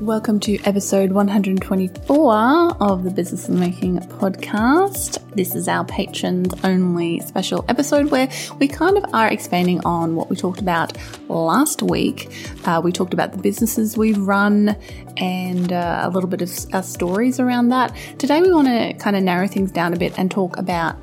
Welcome to episode 124 of the Business of Making podcast. This is our patrons only special episode where we kind of are expanding on what we talked about last week. Uh, we talked about the businesses we've run and uh, a little bit of our stories around that. Today, we want to kind of narrow things down a bit and talk about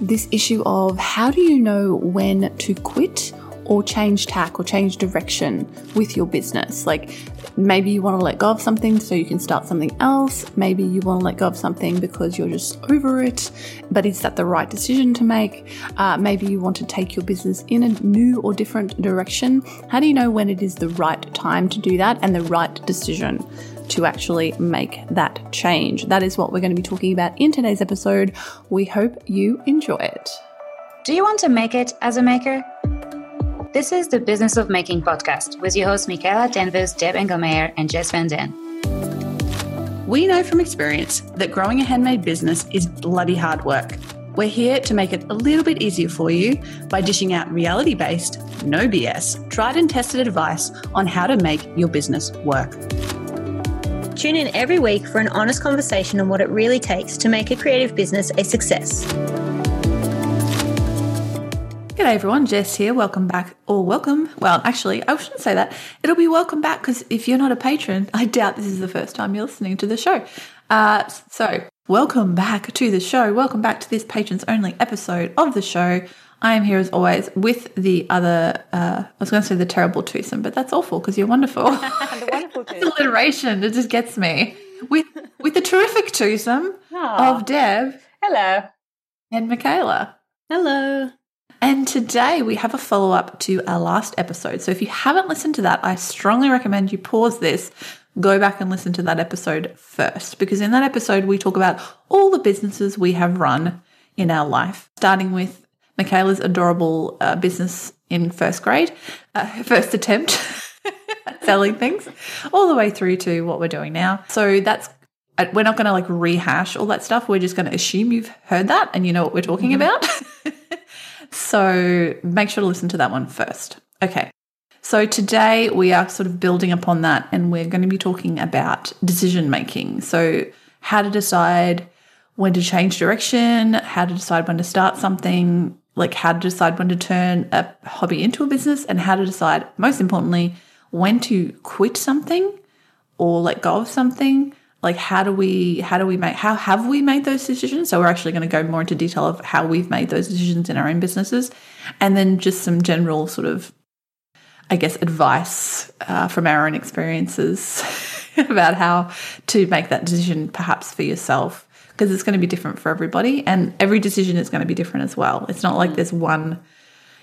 this issue of how do you know when to quit or change tack or change direction with your business. Like maybe you want to let go of something so you can start something else. Maybe you want to let go of something because you're just over it, but is that the right decision to make? Uh, maybe you want to take your business in a new or different direction. How do you know when it is the right time to do that and the right decision? to actually make that change. That is what we're going to be talking about in today's episode. We hope you enjoy it. Do you want to make it as a maker? This is the Business of Making podcast with your hosts Michaela Danvers, Deb Engelmeyer, and Jess Van Den. We know from experience that growing a handmade business is bloody hard work. We're here to make it a little bit easier for you by dishing out reality based, no BS, tried and tested advice on how to make your business work. Tune in every week for an honest conversation on what it really takes to make a creative business a success. G'day everyone, Jess here. Welcome back, or welcome. Well, actually, I shouldn't say that. It'll be welcome back because if you're not a patron, I doubt this is the first time you're listening to the show. Uh, so, welcome back to the show. Welcome back to this patrons only episode of the show. I am here as always with the other. Uh, I was going to say the terrible twosome, but that's awful because you're wonderful. the wonderful twosome. alliteration. It just gets me with with the terrific twosome Aww. of Deb. Hello. And Michaela. Hello. And today we have a follow up to our last episode. So if you haven't listened to that, I strongly recommend you pause this, go back and listen to that episode first, because in that episode we talk about all the businesses we have run in our life, starting with Michaela's adorable uh, business in first grade, uh, first attempt at selling things, all the way through to what we're doing now. So that's uh, we're not going to like rehash all that stuff. We're just going to assume you've heard that and you know what we're talking mm-hmm. about. So make sure to listen to that one first. Okay. So today we are sort of building upon that and we're going to be talking about decision making. So, how to decide when to change direction, how to decide when to start something, like how to decide when to turn a hobby into a business, and how to decide, most importantly, when to quit something or let go of something like how do we how do we make how have we made those decisions? So we're actually going to go more into detail of how we've made those decisions in our own businesses. And then just some general sort of i guess advice uh, from our own experiences about how to make that decision perhaps for yourself. Because it's going to be different for everybody and every decision is going to be different as well. It's not like mm. there's one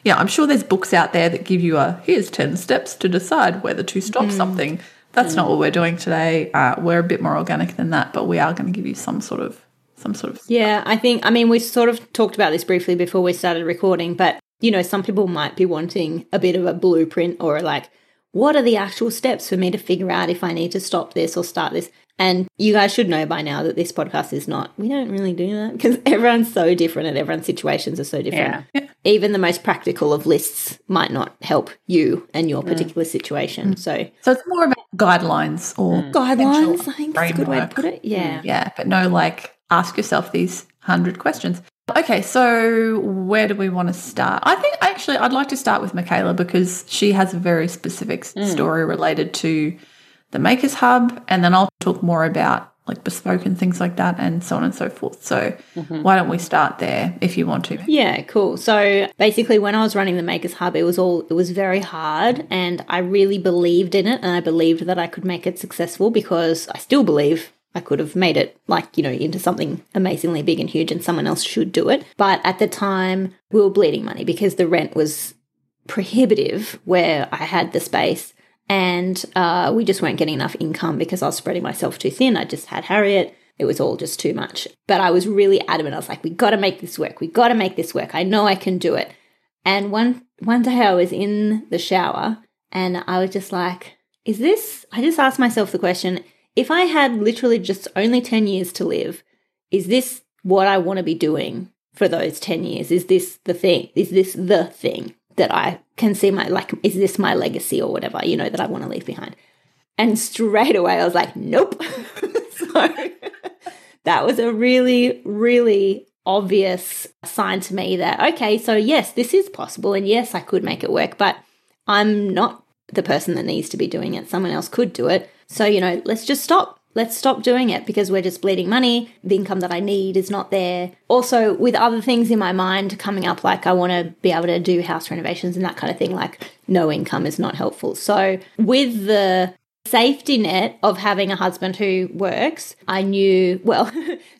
yeah i'm sure there's books out there that give you a here's 10 steps to decide whether to stop mm. something that's mm. not what we're doing today. Uh, we're a bit more organic than that, but we are going to give you some sort of some sort of yeah. I think I mean we sort of talked about this briefly before we started recording, but you know some people might be wanting a bit of a blueprint or like what are the actual steps for me to figure out if I need to stop this or start this. And you guys should know by now that this podcast is not, we don't really do that because everyone's so different and everyone's situations are so different. Yeah. Even the most practical of lists might not help you and your mm. particular mm. situation. So, so it's more about guidelines or mm. guidelines, I think is a good way to put it. Yeah. Yeah. But no, like ask yourself these hundred questions. Okay, so where do we want to start? I think actually I'd like to start with Michaela because she has a very specific mm. story related to the Makers Hub, and then I'll talk more about like bespoke and things like that, and so on and so forth. So, mm-hmm. why don't we start there if you want to? Yeah, cool. So, basically, when I was running the Makers Hub, it was all it was very hard, and I really believed in it, and I believed that I could make it successful because I still believe I could have made it like, you know, into something amazingly big and huge and someone else should do it. But at the time, we were bleeding money because the rent was prohibitive where I had the space and uh, we just weren't getting enough income because I was spreading myself too thin. I just had Harriet. It was all just too much. But I was really adamant. I was like, we got to make this work. We got to make this work. I know I can do it. And one one day I was in the shower and I was just like, is this? I just asked myself the question: If I had literally just only ten years to live, is this what I want to be doing for those ten years? Is this the thing? Is this the thing? That I can see my like is this my legacy or whatever, you know, that I want to leave behind. And straight away I was like, nope. so that was a really, really obvious sign to me that, okay, so yes, this is possible. And yes, I could make it work, but I'm not the person that needs to be doing it. Someone else could do it. So, you know, let's just stop. Let's stop doing it because we're just bleeding money. The income that I need is not there. Also, with other things in my mind coming up, like I want to be able to do house renovations and that kind of thing, like no income is not helpful. So, with the safety net of having a husband who works, I knew, well,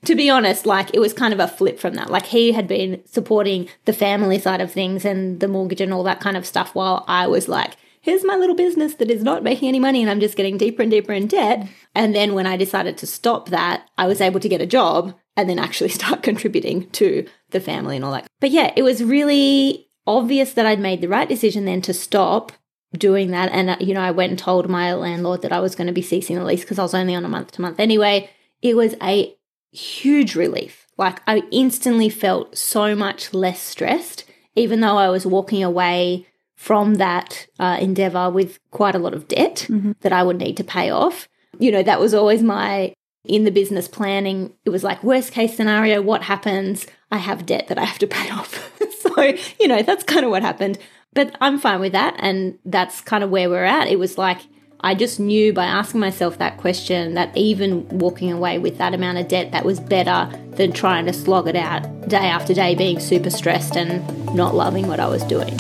to be honest, like it was kind of a flip from that. Like he had been supporting the family side of things and the mortgage and all that kind of stuff while I was like, here's my little business that is not making any money and I'm just getting deeper and deeper in debt. And then when I decided to stop that, I was able to get a job and then actually start contributing to the family and all that. But yeah, it was really obvious that I'd made the right decision then to stop doing that. And, uh, you know, I went and told my landlord that I was going to be ceasing the lease because I was only on a month to month anyway. It was a huge relief. Like, I instantly felt so much less stressed, even though I was walking away from that uh, endeavor with quite a lot of debt mm-hmm. that I would need to pay off. You know, that was always my in the business planning. It was like, worst case scenario, what happens? I have debt that I have to pay off. so, you know, that's kind of what happened. But I'm fine with that. And that's kind of where we're at. It was like, I just knew by asking myself that question that even walking away with that amount of debt, that was better than trying to slog it out day after day, being super stressed and not loving what I was doing.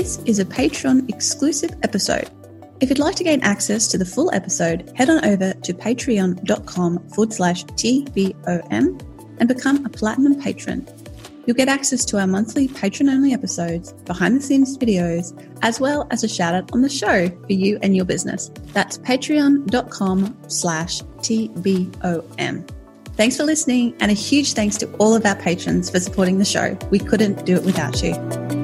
This is a Patreon exclusive episode. If you'd like to gain access to the full episode, head on over to patreon.com forward slash TBOM and become a platinum patron You'll get access to our monthly patron only episodes, behind the scenes videos, as well as a shout out on the show for you and your business. That's patreon.com slash TBOM. Thanks for listening, and a huge thanks to all of our patrons for supporting the show. We couldn't do it without you.